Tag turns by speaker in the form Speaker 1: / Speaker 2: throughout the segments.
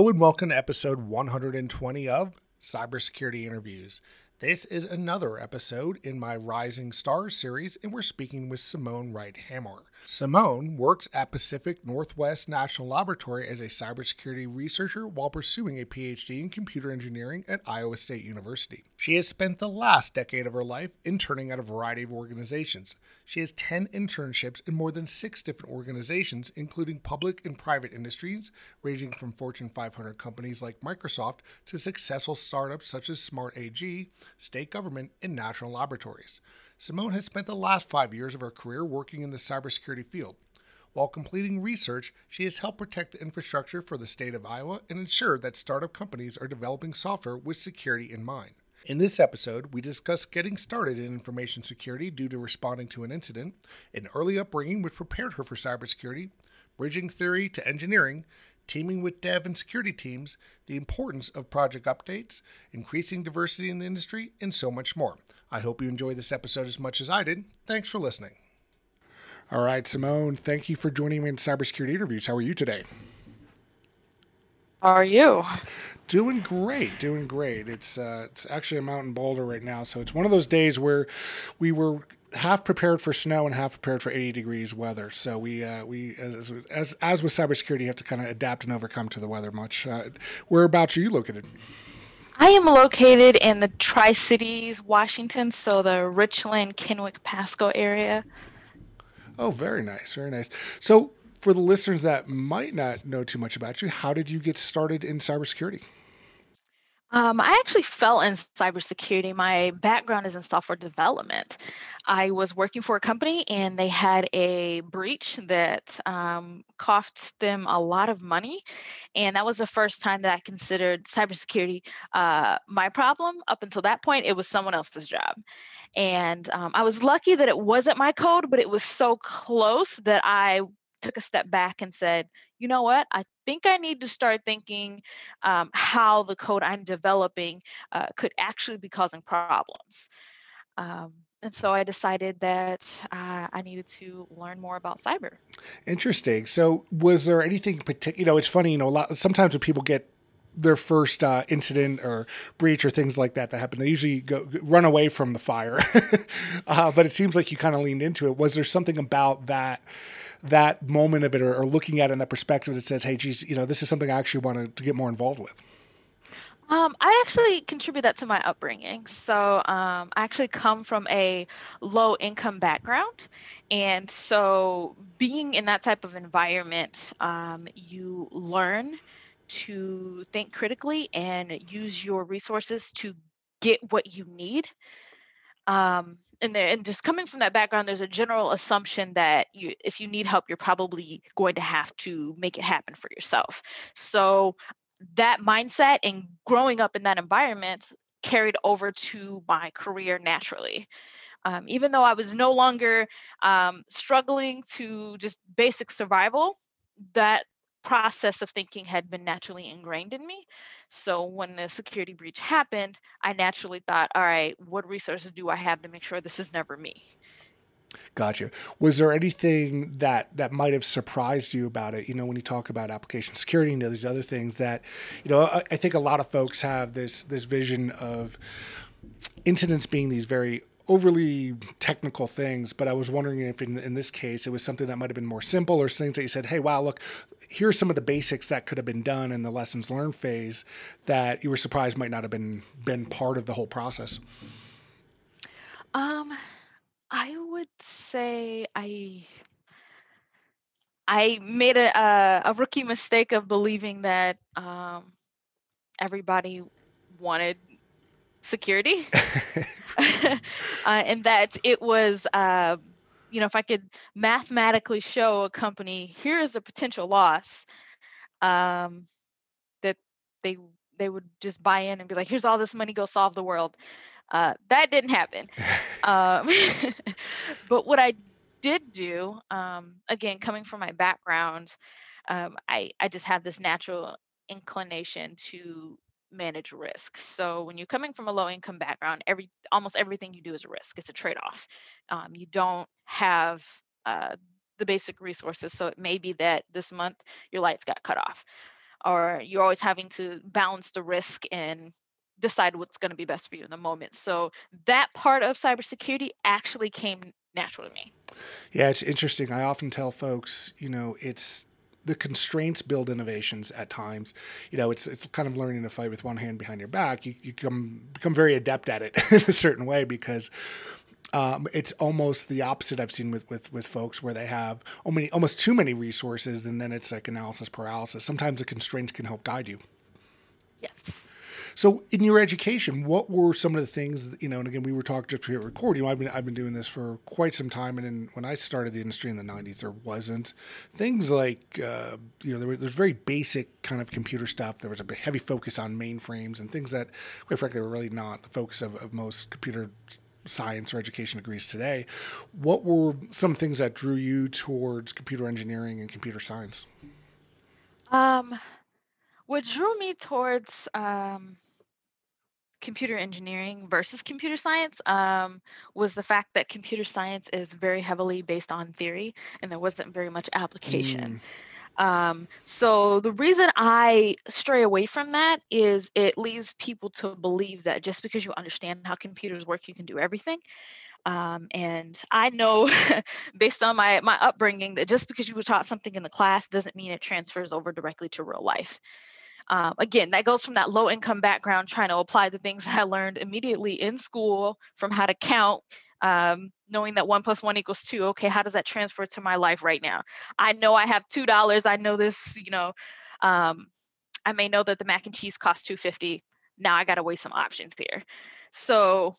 Speaker 1: Hello and welcome to episode 120 of Cybersecurity Interviews. This is another episode in my Rising Stars series, and we're speaking with Simone Wright Hammer. Simone works at Pacific Northwest National Laboratory as a cybersecurity researcher while pursuing a PhD in computer engineering at Iowa State University. She has spent the last decade of her life interning at a variety of organizations. She has 10 internships in more than six different organizations, including public and private industries, ranging from Fortune 500 companies like Microsoft to successful startups such as Smart AG, state government, and national laboratories. Simone has spent the last five years of her career working in the cybersecurity field. While completing research, she has helped protect the infrastructure for the state of Iowa and ensure that startup companies are developing software with security in mind. In this episode, we discuss getting started in information security due to responding to an incident, an early upbringing which prepared her for cybersecurity, bridging theory to engineering, teaming with dev and security teams, the importance of project updates, increasing diversity in the industry, and so much more. I hope you enjoyed this episode as much as I did. Thanks for listening. All right, Simone, thank you for joining me in cybersecurity interviews. How are you today?
Speaker 2: How are you?
Speaker 1: Doing great, doing great. It's uh, it's actually a mountain boulder right now, so it's one of those days where we were half prepared for snow and half prepared for 80 degrees weather. So we uh, we as, as as with cybersecurity, you have to kind of adapt and overcome to the weather. Much. Uh, whereabouts are you located?
Speaker 2: I am located in the Tri Cities, Washington, so the Richland, Kennewick, Pasco area.
Speaker 1: Oh, very nice, very nice. So, for the listeners that might not know too much about you, how did you get started in cybersecurity?
Speaker 2: Um, I actually fell in cybersecurity. My background is in software development. I was working for a company and they had a breach that um, cost them a lot of money. And that was the first time that I considered cybersecurity uh, my problem. Up until that point, it was someone else's job. And um, I was lucky that it wasn't my code, but it was so close that I took a step back and said, you know what? I think I need to start thinking um, how the code I'm developing uh, could actually be causing problems. Um, and so I decided that uh, I needed to learn more about cyber.
Speaker 1: Interesting. So, was there anything particular? You know, it's funny. You know, a lot. Sometimes when people get their first uh, incident or breach or things like that that happen, they usually go run away from the fire. uh, but it seems like you kind of leaned into it. Was there something about that? That moment of it or, or looking at it in that perspective that says, hey, geez, you know, this is something I actually want to get more involved with?
Speaker 2: Um, I actually contribute that to my upbringing. So um, I actually come from a low income background. And so being in that type of environment, um, you learn to think critically and use your resources to get what you need um, and there and just coming from that background there's a general assumption that you if you need help you're probably going to have to make it happen for yourself. So that mindset and growing up in that environment carried over to my career naturally. Um, even though i was no longer um, struggling to just basic survival that process of thinking had been naturally ingrained in me so when the security breach happened, I naturally thought, all right, what resources do I have to make sure this is never me?
Speaker 1: Gotcha. Was there anything that that might have surprised you about it? You know, when you talk about application security and all these other things that, you know, I, I think a lot of folks have this this vision of incidents being these very overly technical things, but I was wondering if in, in this case it was something that might have been more simple or things that you said, hey, wow, look, here's some of the basics that could have been done in the lessons learned phase that you were surprised might not have been been part of the whole process.
Speaker 2: Um, I would say I I made a, a, a rookie mistake of believing that um, everybody wanted security, uh, and that it was. Uh, you know, if I could mathematically show a company here is a potential loss, um, that they they would just buy in and be like, "Here's all this money, go solve the world." Uh, that didn't happen. um, but what I did do, um, again, coming from my background, um, I, I just have this natural inclination to manage risk. So when you're coming from a low income background, every almost everything you do is a risk. It's a trade off. Um, you don't have uh, the basic resources. So it may be that this month your lights got cut off, or you're always having to balance the risk and decide what's going to be best for you in the moment. So that part of cybersecurity actually came natural to me.
Speaker 1: Yeah, it's interesting. I often tell folks, you know, it's the constraints build innovations at times. You know, it's it's kind of learning to fight with one hand behind your back. You, you become become very adept at it in a certain way because um, it's almost the opposite I've seen with, with, with folks where they have almost, almost too many resources and then it's like analysis paralysis. Sometimes the constraints can help guide you.
Speaker 2: Yes.
Speaker 1: So, in your education, what were some of the things you know? And again, we were talking just here recording. You know, I've been I've been doing this for quite some time, and in, when I started the industry in the '90s, there wasn't things like uh, you know there, were, there's very basic kind of computer stuff. There was a heavy focus on mainframes and things that, quite frankly, were really not the focus of, of most computer science or education degrees today. What were some things that drew you towards computer engineering and computer science?
Speaker 2: Um, what drew me towards um, computer engineering versus computer science um, was the fact that computer science is very heavily based on theory and there wasn't very much application. Mm. Um, so the reason I stray away from that is it leaves people to believe that just because you understand how computers work, you can do everything. Um, and I know based on my my upbringing that just because you were taught something in the class doesn't mean it transfers over directly to real life. Um, again, that goes from that low income background, trying to apply the things I learned immediately in school from how to count, um, knowing that one plus one equals two. Okay, how does that transfer to my life right now? I know I have two dollars. I know this. You know, um, I may know that the mac and cheese costs two fifty. Now I got to weigh some options here. So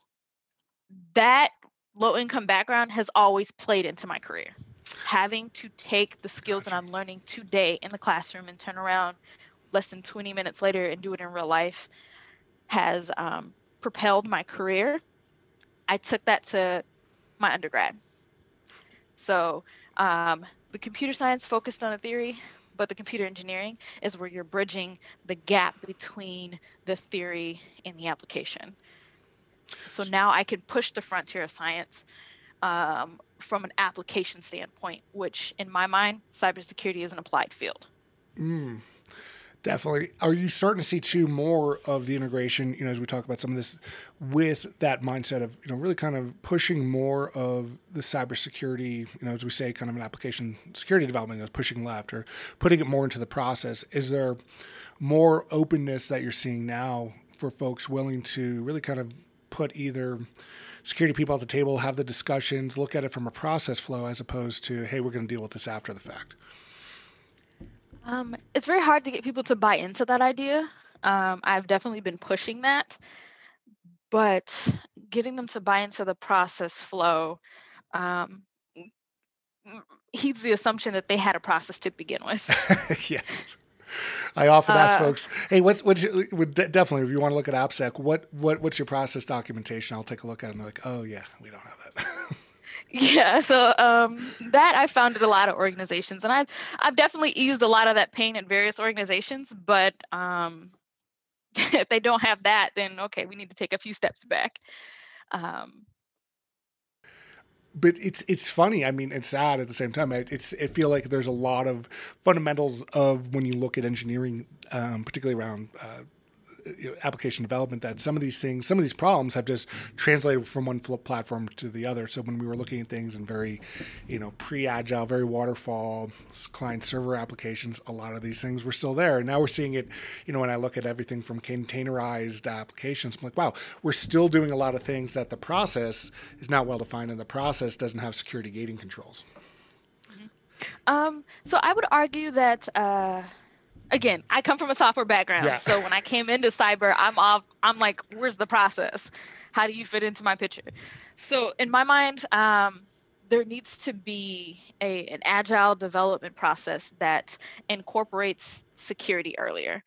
Speaker 2: that low income background has always played into my career. Having to take the skills that I'm learning today in the classroom and turn around less than 20 minutes later and do it in real life has um, propelled my career. I took that to my undergrad. So um, the computer science focused on a theory, but the computer engineering is where you're bridging the gap between the theory and the application. So now I can push the frontier of science um, from an application standpoint, which in my mind, cybersecurity is an applied field.
Speaker 1: Mm. Definitely. Are you starting to see too more of the integration, you know, as we talk about some of this with that mindset of, you know, really kind of pushing more of the cybersecurity, you know, as we say, kind of an application security development, you know, pushing left or putting it more into the process? Is there more openness that you're seeing now for folks willing to really kind of put either security people at the table, have the discussions, look at it from a process flow as opposed to, hey, we're going to deal with this after the fact?
Speaker 2: Um, it's very hard to get people to buy into that idea. Um, I've definitely been pushing that, but getting them to buy into the process flow um, heeds the assumption that they had a process to begin with.
Speaker 1: yes. I often ask uh, folks, "Hey, what's what's your, definitely if you want to look at AppSec, what what what's your process documentation?" I'll take a look at it and they're like, "Oh yeah, we don't have that."
Speaker 2: Yeah, so um, that I founded a lot of organizations, and I've I've definitely eased a lot of that pain at various organizations. But um, if they don't have that, then okay, we need to take a few steps back. Um,
Speaker 1: but it's it's funny. I mean, it's sad at the same time. It's I feel like there's a lot of fundamentals of when you look at engineering, um, particularly around uh, application development that some of these things, some of these problems have just translated from one platform to the other. So when we were looking at things in very, you know, pre-agile, very waterfall client server applications, a lot of these things were still there. And now we're seeing it, you know, when I look at everything from containerized applications, I'm like, wow, we're still doing a lot of things that the process is not well defined and the process doesn't have security gating controls.
Speaker 2: Mm-hmm. Um, so I would argue that uh, again, I come from a software background. Yeah. So when I came into cyber, I'm off, I'm like, where's the process? How do you fit into my picture? So in my mind, um, there needs to be a, an agile development process that incorporates security earlier.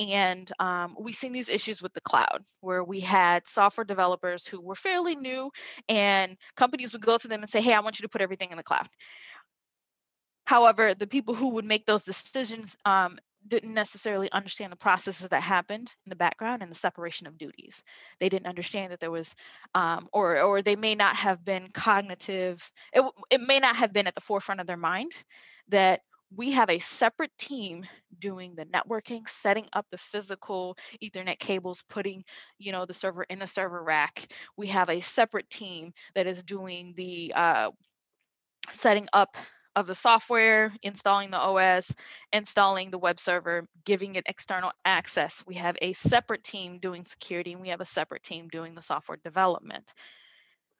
Speaker 2: And um, we've seen these issues with the cloud where we had software developers who were fairly new, and companies would go to them and say, Hey, I want you to put everything in the cloud. However, the people who would make those decisions um, didn't necessarily understand the processes that happened in the background and the separation of duties. They didn't understand that there was, um, or or they may not have been cognitive. It it may not have been at the forefront of their mind that we have a separate team doing the networking setting up the physical ethernet cables putting you know the server in the server rack we have a separate team that is doing the uh, setting up of the software, installing the OS, installing the web server, giving it external access. We have a separate team doing security and we have a separate team doing the software development.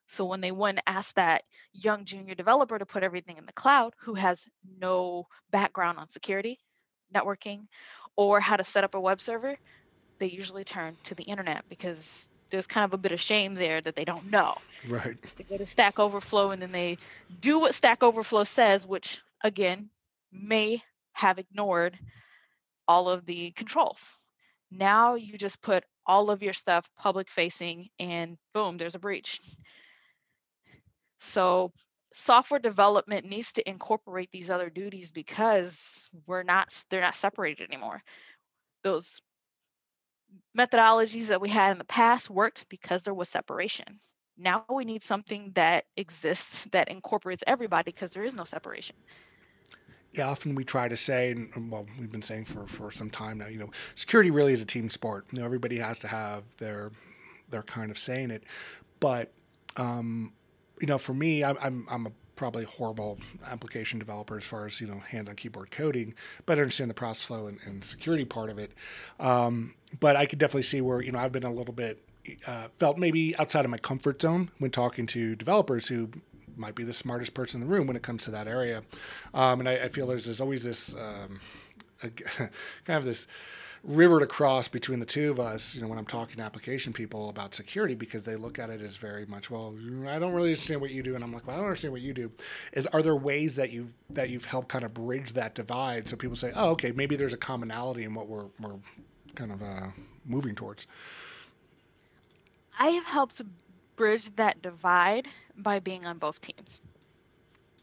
Speaker 2: So when they went and ask that young junior developer to put everything in the cloud who has no background on security, networking, or how to set up a web server, they usually turn to the internet because there's kind of a bit of shame there that they don't know.
Speaker 1: Right.
Speaker 2: They go to Stack Overflow and then they do what Stack Overflow says, which again may have ignored all of the controls. Now you just put all of your stuff public facing and boom, there's a breach. So software development needs to incorporate these other duties because we're not they're not separated anymore. Those methodologies that we had in the past worked because there was separation. Now we need something that exists that incorporates everybody because there is no separation.
Speaker 1: Yeah, often we try to say, and well, we've been saying for, for some time now, you know, security really is a team sport. You know, everybody has to have their their kind of saying it, but um, you know, for me, I'm I'm, I'm a probably horrible application developer as far as you know hands on keyboard coding, but I understand the process flow and, and security part of it. Um, but I could definitely see where you know I've been a little bit uh, felt maybe outside of my comfort zone when talking to developers who might be the smartest person in the room when it comes to that area. Um, and I, I, feel there's, there's always this um, a, kind of this river to cross between the two of us, you know, when I'm talking to application people about security, because they look at it as very much, well, I don't really understand what you do, and I'm like, well, I don't understand what you do. Is are there ways that you've that you've helped kind of bridge that divide, so people say, oh, okay, maybe there's a commonality in what we're we're kind of uh, moving towards.
Speaker 2: I have helped bridge that divide by being on both teams.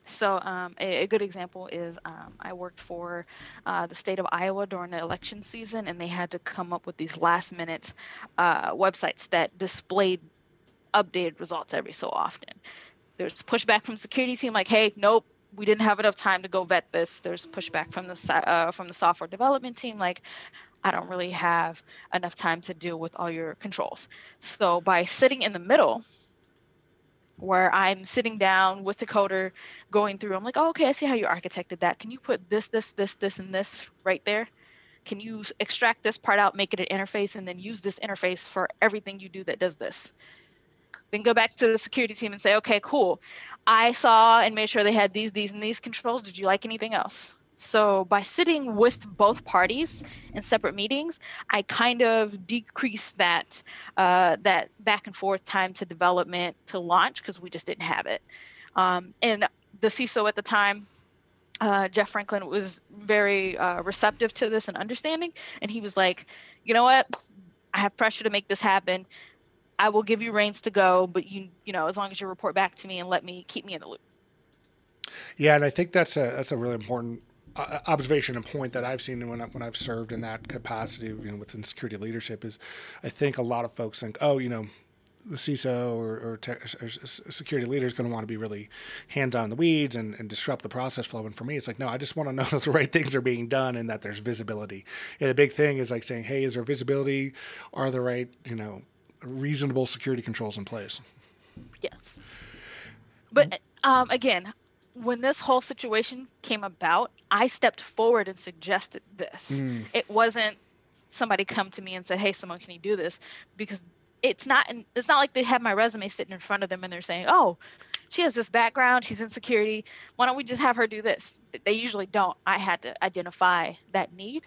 Speaker 2: So um, a, a, good example is um, I worked for uh, the state of Iowa during the election season, and they had to come up with these last-minute uh, websites that displayed updated results every so often. There's pushback from security team like, "Hey, nope, we didn't have enough time to go vet this." There's pushback from the uh, from the software development team like, I don't really have enough time to deal with all your controls. So by sitting in the middle where I'm sitting down with the coder going through, I'm like, oh, okay, I see how you architected that. Can you put this, this, this, this, and this right there? Can you extract this part out, make it an interface, and then use this interface for everything you do that does this? Then go back to the security team and say, okay, cool. I saw and made sure they had these, these, and these controls. Did you like anything else? So by sitting with both parties in separate meetings, I kind of decreased that uh, that back and forth time to development to launch because we just didn't have it. Um, and the CISO at the time, uh, Jeff Franklin, was very uh, receptive to this and understanding, and he was like, "You know what? I have pressure to make this happen. I will give you reins to go, but you you know as long as you report back to me and let me keep me in the loop."
Speaker 1: Yeah, and I think that's a that's a really important observation and point that I've seen when I, when I've served in that capacity, you know, within security leadership is, I think a lot of folks think, oh, you know, the CISO or, or, or security leader is going to want to be really hands on the weeds and, and, disrupt the process flow. And for me, it's like, no, I just want to know that the right things are being done and that there's visibility. And the big thing is like saying, hey, is there visibility? Are the right, you know, reasonable security controls in place?
Speaker 2: Yes. But um, again, when this whole situation came about, I stepped forward and suggested this. Mm. It wasn't somebody come to me and said, "Hey, someone, can you do this?" Because it's not it's not like they have my resume sitting in front of them and they're saying, "Oh, she has this background, she's in security. Why don't we just have her do this?" They usually don't. I had to identify that need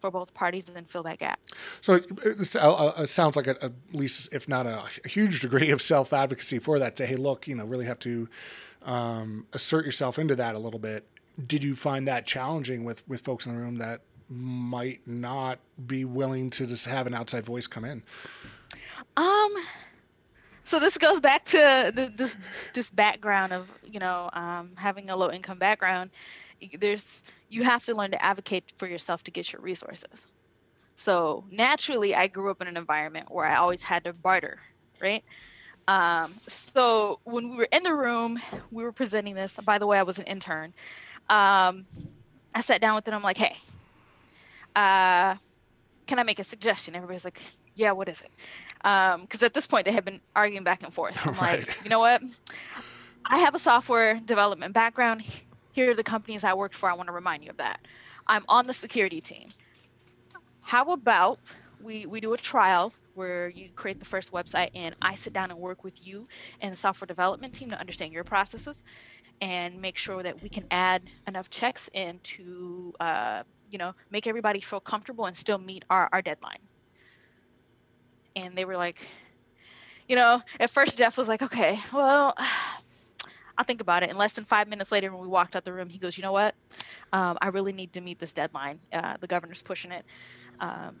Speaker 2: for both parties and fill that gap.
Speaker 1: So it, uh, it sounds like a, at least, if not a, a huge degree of self advocacy for that. Say, hey, look, you know, really have to um, assert yourself into that a little bit. Did you find that challenging with with folks in the room that might not be willing to just have an outside voice come in?
Speaker 2: Um. So this goes back to this this background of you know um, having a low income background. There's you have to learn to advocate for yourself to get your resources. So naturally, I grew up in an environment where I always had to barter, right? Um, so when we were in the room, we were presenting this. By the way, I was an intern. Um, I sat down with them. I'm like, hey, uh, can I make a suggestion? Everybody's like, yeah, what is it? Because um, at this point, they had been arguing back and forth. I'm right. like, you know what? I have a software development background here are the companies I worked for. I want to remind you of that. I'm on the security team. How about we, we do a trial where you create the first website and I sit down and work with you and the software development team to understand your processes and make sure that we can add enough checks in to uh, you know make everybody feel comfortable and still meet our, our deadline and they were like you know at first jeff was like okay well I'll think about it. And less than five minutes later, when we walked out the room, he goes, You know what? Um, I really need to meet this deadline. Uh, the governor's pushing it. Um,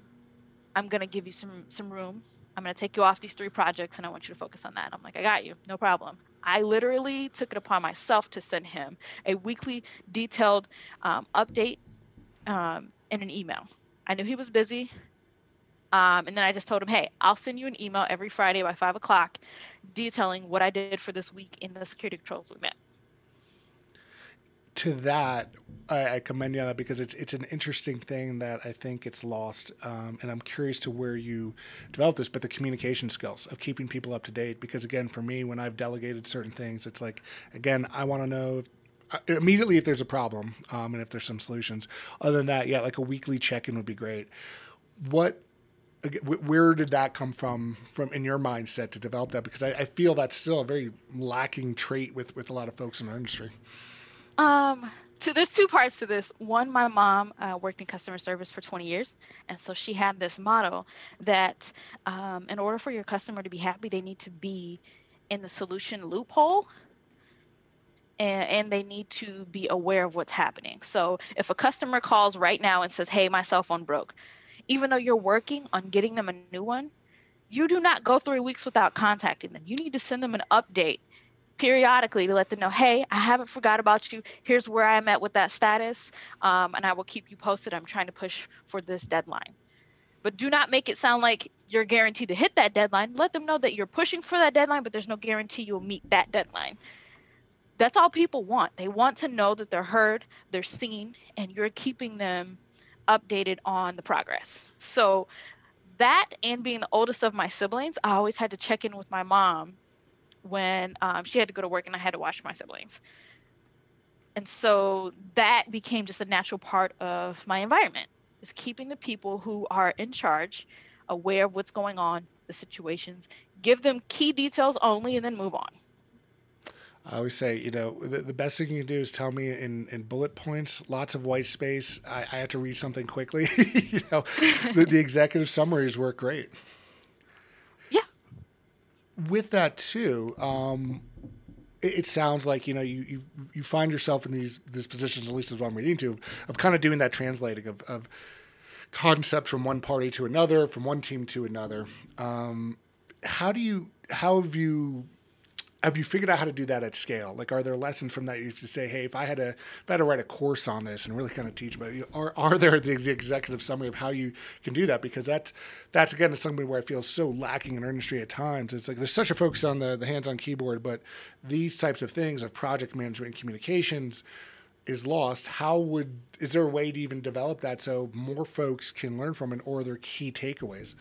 Speaker 2: I'm to give you some, some room. I'm to take you off these three projects and I want you to focus on that. And I'm like, I got you. No problem. I literally took it upon myself to send him a weekly detailed um, update um, in an email. I knew he was busy. Um, and then I just told him, hey, I'll send you an email every Friday by five o'clock detailing what I did for this week in the security controls we met.
Speaker 1: To that, I, I commend you on that because it's it's an interesting thing that I think it's lost, um, and I'm curious to where you developed this. But the communication skills of keeping people up to date, because again, for me, when I've delegated certain things, it's like again, I want to know uh, immediately if there's a problem um, and if there's some solutions. Other than that, yeah, like a weekly check in would be great. What where did that come from from in your mindset to develop that because I, I, feel that's still a very lacking trait with with a lot of folks in our industry
Speaker 2: um so there's two parts to this one my mom uh, worked in customer service for 20 years and so she had this motto that um, in order for your customer to be happy they need to be in the solution loophole and, and, they need to be aware of what's happening. So if a customer calls right now and says, "Hey, my cell phone broke," even though you're working on getting them a new one, you do not go three weeks without contacting them. You need to send them an update periodically to let them know, hey, I haven't forgot about you. Here's where I'm at with that status, um, and I will keep you posted. I'm trying to push for this deadline. But do not make it sound like you're guaranteed to hit that deadline. Let them know that you're pushing for that deadline, but there's no guarantee you'll meet that deadline. That's all people want. They want to know that they're heard, they're seen, and you're keeping them updated on the progress. So that and being the oldest of my siblings, I always had to check in with my mom when um, she had to go to work and I had to watch my siblings. And so that became just a natural part of my environment is keeping the people who are in charge aware of what's going on, the situations, give them key details only, and then move on.
Speaker 1: I always say, you know, the, the best thing you can do is tell me in, in bullet points, lots of white space. I, I have to read something quickly. you know, the, the executive summaries work great. With that too, um, it, it, sounds like you know you, you you find yourself in these these positions, at least as what I'm reading to, of kind of doing that translating of, of concepts from one party to another, from one team to another. Um, how do you how have you have you figured out how to do that at scale? Like, are there lessons from that you have to say, hey, if I had to, if I had to write a course on this and really kind of teach about, are are there the executive summary of how you can do that? Because that's that's again something where I feel so lacking in our industry at times. It's like there's such a focus on the the hands-on keyboard, but these types of things of project management and communications is lost. How would is there a way to even develop that so more folks can learn from it, or are there key takeaways?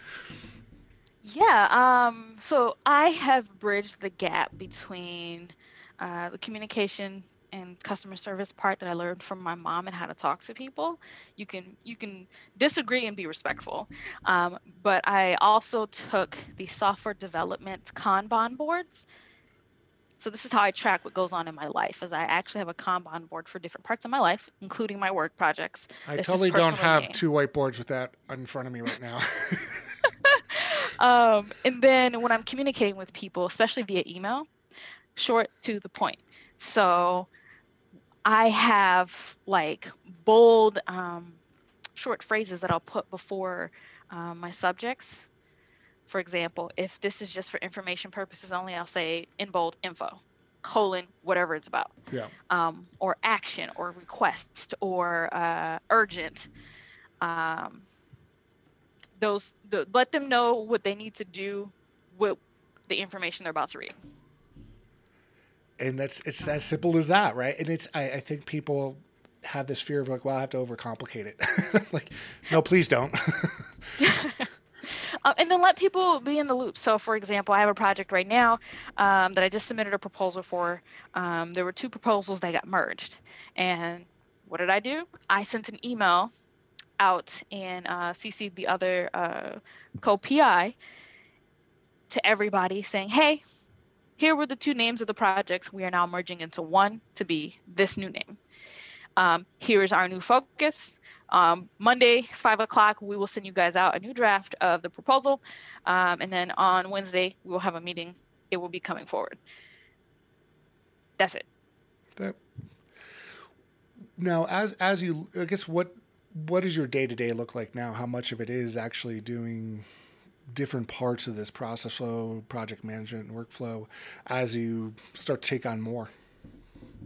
Speaker 2: Yeah, um, so I have bridged the gap between uh, the communication and customer service part that I learned from my mom and how to talk to people. You can you can disagree and be respectful, um, but I also took the software development Kanban boards So this is how I track what goes on in my life. As I actually have a Kanban board for different parts of my life, including my work projects.
Speaker 1: I totally don't have two whiteboards with that in front of me right now.
Speaker 2: um, and then when I'm communicating with people, especially via email, short to the point. So I have like bold, um, short phrases that I'll put before um, my subjects. For example, if this is just for information purposes only, I'll say in bold info, colon, whatever it's about.
Speaker 1: Yeah.
Speaker 2: Um, or action or request or uh, urgent. Um, those the, let them know what they need to do with the information they're about to read.
Speaker 1: And that's it's as simple as that right? And it's i, I think people have this fear of like well i have to overcomplicate it. Like no please don't.
Speaker 2: Um, and then let people be in the loop. So for example i have a project right now um, that i just submitted a proposal for. Um, there were two proposals that got merged. And what did i do? I sent an email out and uh, CC'd the other uh, co-PI to everybody saying, hey, here were the two names of the projects. We are now merging into one to be this new name. Um, here is our new focus. Um, Monday, 5 o'clock, we will send you guys out a new draft of the proposal. Um, and then on Wednesday, we will have a meeting. It will be coming forward. That's it.
Speaker 1: That, now, as as you, I guess, what what does your day to day look like now? How much of it is actually doing different parts of this process flow, project management, workflow as you start to take on more?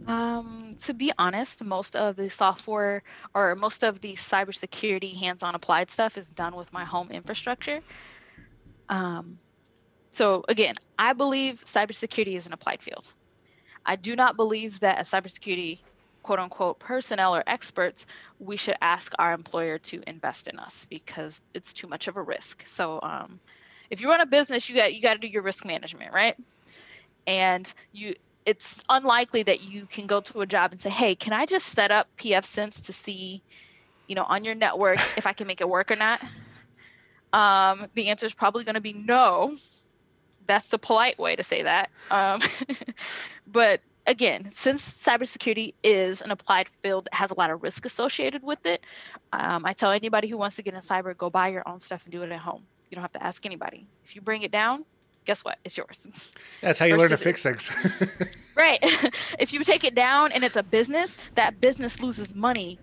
Speaker 2: Um, to be honest, most of the software or most of the cybersecurity hands-on applied stuff is done with my home infrastructure. Um, so again, I believe cybersecurity is an applied field. I do not believe that a cybersecurity quote unquote personnel or experts, we should ask our employer to invest in us because it's too much of a risk. So um, if you run a business, you got you got to do your risk management, right? And you it's unlikely that you can go to a job and say, "Hey, can I just set up pfSense to see, you know, on your network if I can make it work or not?" Um, the answer is probably going to be no. That's the polite way to say that. Um, but again, since cybersecurity is an applied field that has a lot of risk associated with it, um, I tell anybody who wants to get in cyber, go buy your own stuff and do it at home. You don't have to ask anybody. If you bring it down, guess what? It's yours.
Speaker 1: That's how you learn to fix things.
Speaker 2: right. if you take it down and it's a business, that business loses money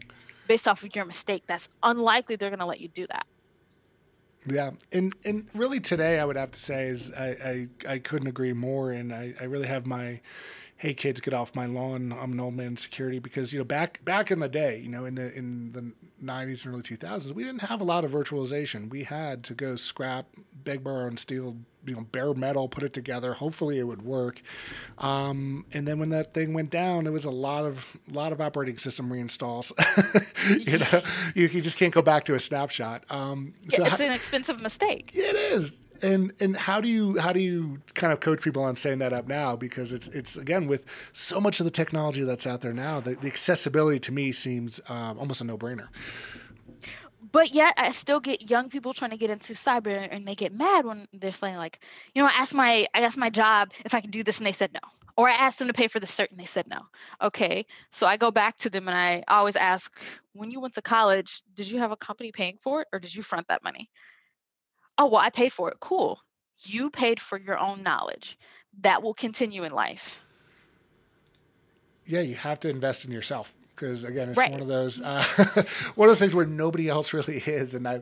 Speaker 2: based off of your mistake. That's unlikely they're going to let you do that.
Speaker 1: Yeah, and and really today I would have to say is I I, I couldn't agree more, and I, I really have my hey kids get off my lawn. I'm an old man in security. Because you know back back in the day you know in the in the 90s and early 2000s we didn't have a lot of virtualization. We had to go scrap beg borrow and steal you know bare metal put it together. Hopefully it would work. Um, and then when that thing went down it was a lot of a lot of operating system reinstalls. You know you, you, just can't go back to a snapshot. Um,
Speaker 2: so it's an expensive mistake.
Speaker 1: It is and and how do you how do you kind of coach people on setting that up now because it's it's again with so much of the technology that's out there now the, the accessibility to me seems um, almost a no-brainer
Speaker 2: but yet I still get young people trying to get into cyber and they get mad when they're saying like, you know, I asked my I asked my job if I could do this and they said no. Or I asked them to pay for the cert and they said no. Okay. So I go back to them and I always ask, when you went to college, did you have a company paying for it or did you front that money? Oh, well, I paid for it. Cool. You paid for your own knowledge. That will continue in life.
Speaker 1: Yeah, you have to invest in yourself because again, it's right. one of those uh, one of those things where nobody else really is, and I,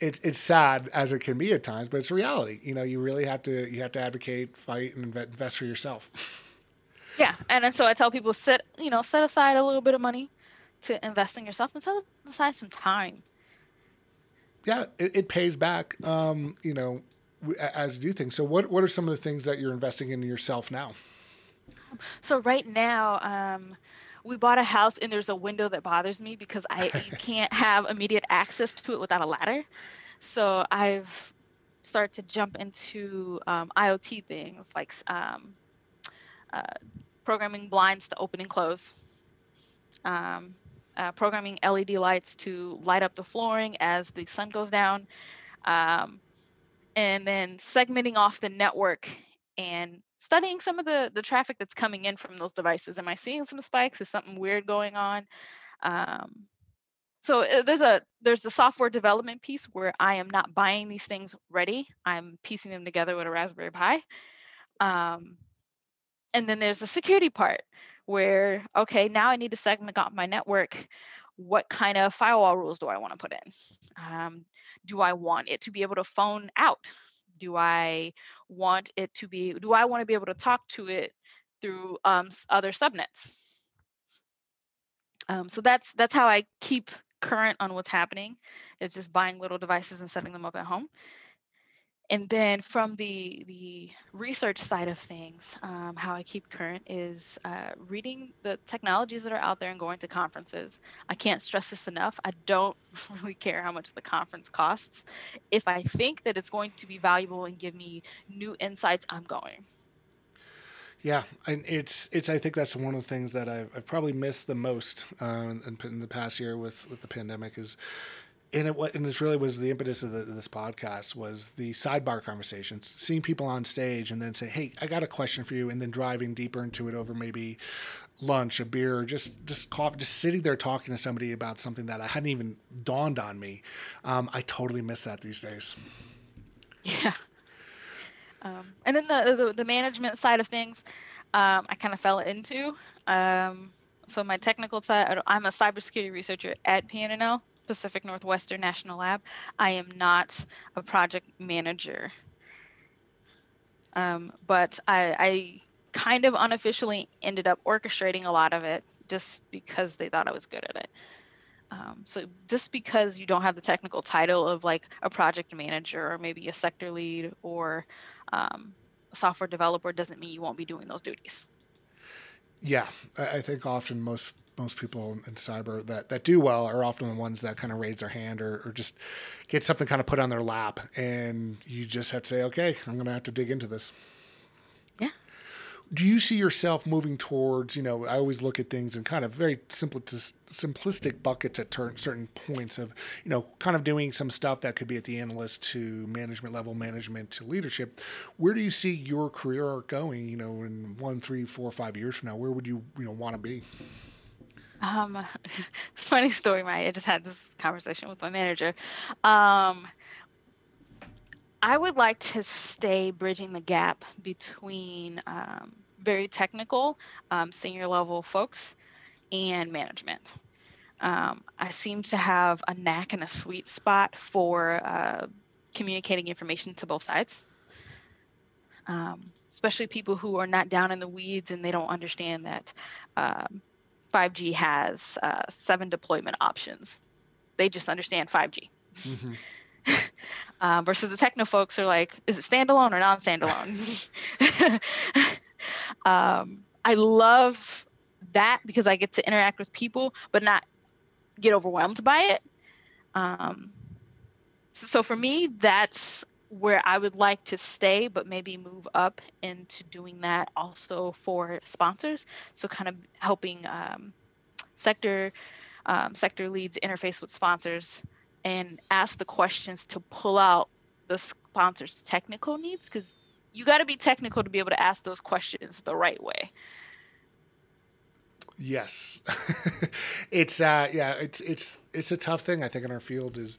Speaker 1: it's it's sad as it can be at times, but it's a reality. You know, you really have to you have to advocate, fight, and invest for yourself.
Speaker 2: Yeah, and so I tell people set you know set aside a little bit of money to invest in yourself and set aside some time
Speaker 1: yeah, it, it pays back. Um, you know, as you do things. So, what what are some of the things that you're investing in yourself now?
Speaker 2: So right now, um, we bought a house, and there's a window that bothers me because I you can't have immediate access to it without a ladder. So I've started to jump into um, IoT things like um, uh, programming blinds to open and close. Um, uh, programming LED lights to light up the flooring as the sun goes down, um, and then segmenting off the network and studying some of the the traffic that's coming in from those devices. Am I seeing some spikes? Is something weird going on? Um, so uh, there's a there's the software development piece where I am not buying these things ready. I'm piecing them together with a Raspberry Pi. Um, and then there's the security part where okay now I need to segment out my network. What kind of firewall rules do I want to put in? Um, do I want it to be able to phone out? Do I want it to be? Do I want to be able to talk to it through um, other subnets? Um, so that's that's how I keep current on what's happening. It's just buying little devices and setting them up at home. And then from the the research side of things, um, how I keep current is uh, reading the technologies that are out there and going to conferences. I can't stress this enough. I don't really care how much the conference costs. If I think that it's going to be valuable and give me new insights, I'm going.
Speaker 1: Yeah, and it's it's. I think that's one of the things that I've, I've probably missed the most uh, in, in, the past year with with the pandemic is, and it and this really was the impetus of the, this podcast was the sidebar conversations, seeing people on stage and then say, "Hey, I got a question for you," and then driving deeper into it over maybe lunch, a beer, just just coffee, just sitting there talking to somebody about something that I hadn't even dawned on me. Um, I totally miss that these days.
Speaker 2: Yeah. Um, and then the, the, the management side of things, um, I kind of fell into. Um, so my technical side, I'm a cybersecurity researcher at PNNL, Pacific Northwestern National Lab. I am not a project manager, um, but I, I kind of unofficially ended up orchestrating a lot of it just because they thought I was good at it. Um, so just because you don't have the technical title of like a project manager or maybe a sector lead or um, software developer doesn't mean you won't be doing those duties.
Speaker 1: Yeah, I think often most most people in cyber that, that do well are often the ones that kind of raise their hand or, or just get something kind of put on their lap and you just have to say okay i'm going to have to dig into this. Yeah. do you see yourself moving towards you know i always look at things in kind of very simple simplistic buckets at ter- certain points of you know kind of doing some stuff that could be at the analyst to management level management to leadership. Where do you see your career going you know in one three four five years from now? Where would you you know want to be
Speaker 2: um funny story my i just had this conversation with my manager um I would like to stay bridging the gap between um, very technical, um, senior level folks and management. Um, I seem to have a knack and a sweet spot for uh, communicating information to both sides, um, especially people who are not down in the weeds and they don't understand that 5G um, has uh, seven deployment options. They just understand 5G. Mm-hmm. um, versus the techno folks are like, is it standalone or non-standalone? um, I love that because I get to interact with people, but not get overwhelmed by it. Um, so, so for me, that's where I would like to stay, but maybe move up into doing that also for sponsors. So kind of helping um, sector um, sector leads interface with sponsors and ask the questions to pull out the sponsor's technical needs because you got to be technical to be able to ask those questions the right way
Speaker 1: yes it's uh yeah it's it's it's a tough thing i think in our field is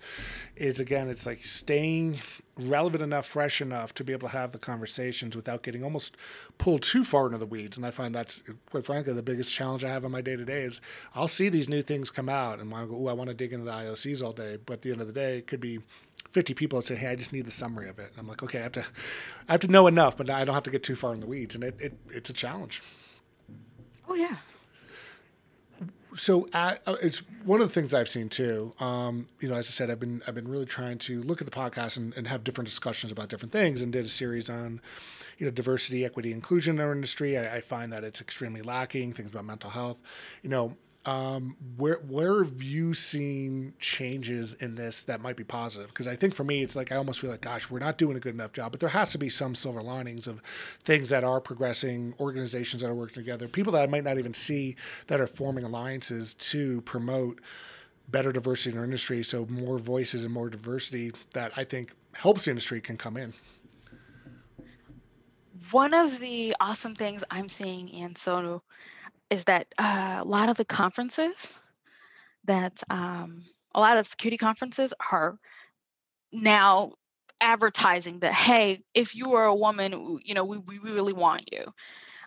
Speaker 1: is again it's like staying relevant enough fresh enough to be able to have the conversations without getting almost pulled too far into the weeds and i find that's quite frankly the biggest challenge i have in my day to day is i'll see these new things come out and i go oh i want to dig into the iocs all day but at the end of the day it could be 50 people that say, "Hey, I just need the summary of it." And I'm like, "Okay, I have to, I have to know enough, but I don't have to get too far in the weeds." And it, it it's a challenge.
Speaker 2: Oh yeah.
Speaker 1: So uh, it's one of the things I've seen too. Um, you know, as I said, I've been I've been really trying to look at the podcast and, and have different discussions about different things, and did a series on, you know, diversity, equity, inclusion in our industry. I, I find that it's extremely lacking. Things about mental health. You know, um, where where have you seen changes in this that might be positive? Because I think for me, it's like I almost feel like, gosh, we're not doing a good enough job. But there has to be some silver linings of things that are progressing, organizations that are working together, people that I might not even see that are forming alliances to promote better diversity in our industry. So more voices and more diversity that I think helps the industry can come in.
Speaker 2: one of the awesome things I'm seeing in Sonu is that uh, a lot of the conferences that um, a lot of security conferences are now advertising that hey if you are a woman you know we, we really want you.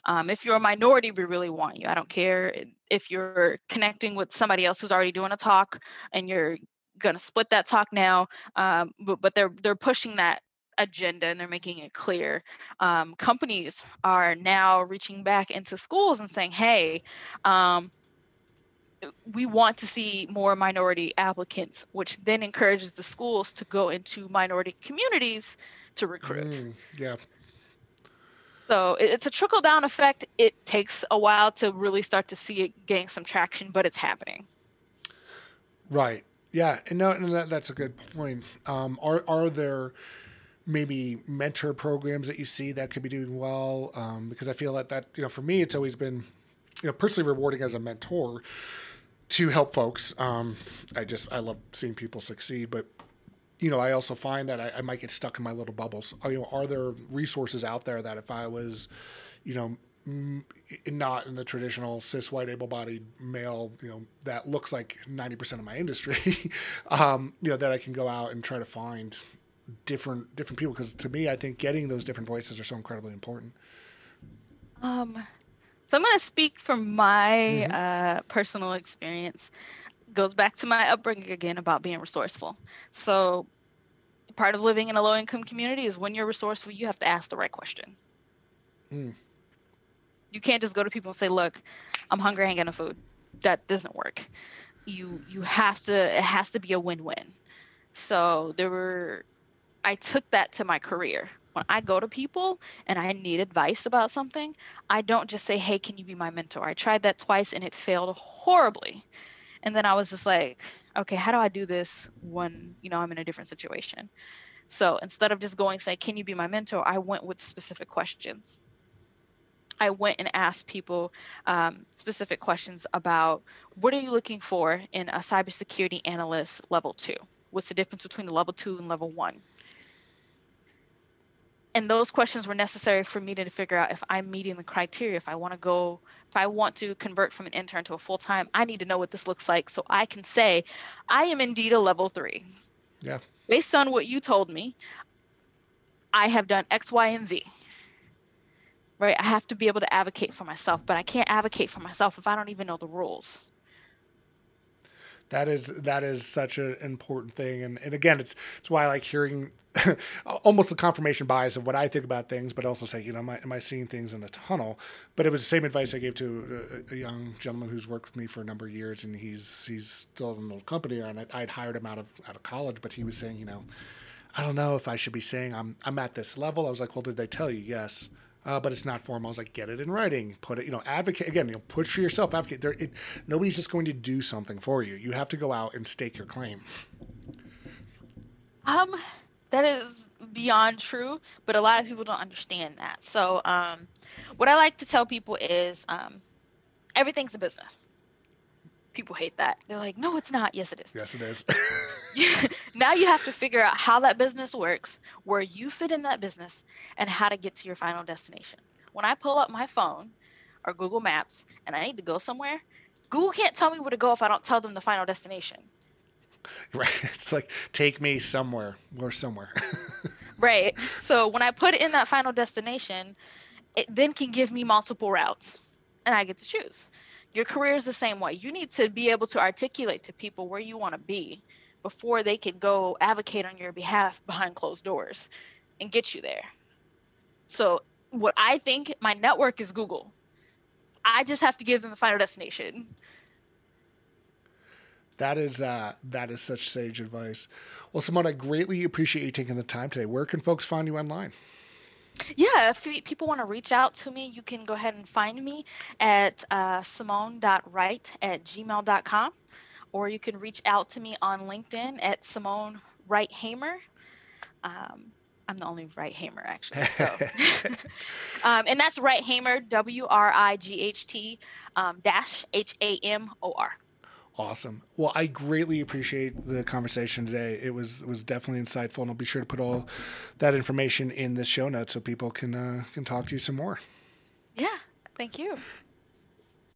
Speaker 2: Um, if you're a minority we really want you. I don't care if you're connecting with somebody else who's already doing a talk and you're going to split that talk now um, but, but they're they're pushing that agenda and they're making it clear. Um, companies are now reaching back into schools and saying, hey, um, we want to see more minority applicants, which then encourages the schools to go into minority communities to recruit. Mm,
Speaker 1: yeah.
Speaker 2: So it's a trickle down effect. It takes a while to really start to see it gain some traction, but it's happening.
Speaker 1: Right. Yeah. And no, and that, that's a good point. Um, are are there maybe mentor programs that you see that could be doing well? Um, because I feel that that you know for me it's always been you know personally rewarding as a mentor to help folks. Um, I just I love seeing people succeed, but you know I also find that I, I might get stuck in my little bubbles. You know, are there resources out there that if I was, you know, not in the traditional cis white able-bodied male you know that looks like 90% of my industry um, you know that i can go out and try to find different different people because to me i think getting those different voices are so incredibly important.
Speaker 2: Um so i'm going to speak from my mm-hmm. uh, personal experience. Goes back to my upbringing again about being resourceful. So part of living in a low income community is when you're resourceful you have to ask the right question. Mm. you can't just go to people and say look i'm hungry i ain't got no food. That doesn't work. You you have to it has to be a win-win. So there were I took that to my career. When I go to people and I need advice about something, I don't just say, "Hey, can you be my mentor?" I tried that twice and it failed horribly. And then I was just like, "Okay, how do I do this when, you know, I'm in a different situation?" So, instead of just going say, "Can you be my mentor?" I went with specific questions. I went and asked people um, specific questions about what are you looking for in a cybersecurity analyst level two? What's the difference between the level two and level one? And those questions were necessary for me to figure out if I'm meeting the criteria. If I want to go, if I want to convert from an intern to a full time, I need to know what this looks like so I can say, I am indeed a level three.
Speaker 1: Yeah.
Speaker 2: Based on what you told me, I have done X, Y, and Z. Right? I have to be able to advocate for myself, but I can't advocate for myself if I don't even know the rules.
Speaker 1: That is that is such an important thing, and, and again, it's it's why I like hearing almost the confirmation bias of what I think about things, but also say, you know, am I, am I seeing things in a tunnel? But it was the same advice I gave to a, a, young gentleman who's worked with me for a number of years, and he's he's still in an old company, and I, I'd hired him out of out of college, but he was saying, you know, I don't know if I should be saying I'm I'm at this level. I was like, well, did they tell you? Yes. Uh, but it's not formal. I was like, get it in writing, put it, you know, advocate again, you know, push for yourself, advocate. There, it, nobody's just going to do something for you. You have to go out and stake your claim.
Speaker 2: Um, that is beyond true, but a lot of people don't understand that. So, um, what I like to tell people is um, everything's a business. People hate that. They're like, no, it's not. Yes, it is.
Speaker 1: Yes, it is.
Speaker 2: now you have to figure out how that business works, where you fit in that business, and how to get to your final destination. When I pull up my phone or Google Maps and I need to go somewhere, Google can't tell me where to go if I don't tell them the final destination.
Speaker 1: Right. It's like take me somewhere or somewhere.
Speaker 2: right. So when I put in that final destination, it then can give me multiple routes and I get to choose. Your career is the same way. You need to be able to articulate to people where you want to be before they can go advocate on your behalf behind closed doors and get you there. So what I think my network is Google. I just have to give them the final destination.
Speaker 1: That is uh, that is such sage advice. Well, Simone, I greatly appreciate you taking the time today. Where can folks find you online?
Speaker 2: Yeah, if people want to reach out to me, you can go ahead and find me at uh, simone.wright at gmail.com, or you can reach out to me on LinkedIn at Simone Wright Hamor. Um, I'm the only Wright Hamor actually. So, um, and that's Wright Hamor, W R I G H T um, dash H A M O R.
Speaker 1: Awesome. Well, I greatly appreciate the conversation today. It was it was definitely insightful, and I'll be sure to put all that information in the show notes so people can uh, can talk to you some more.
Speaker 2: Yeah, thank you.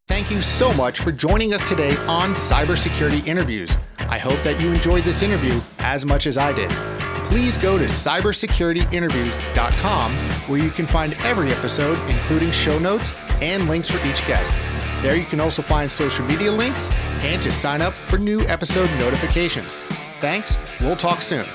Speaker 1: Thank you so much for joining us today on Cybersecurity Interviews. I hope that you enjoyed this interview as much as I did. Please go to cybersecurityinterviews.com where you can find every episode, including show notes and links for each guest. There you can also find social media links and to sign up for new episode notifications. Thanks. We'll talk soon.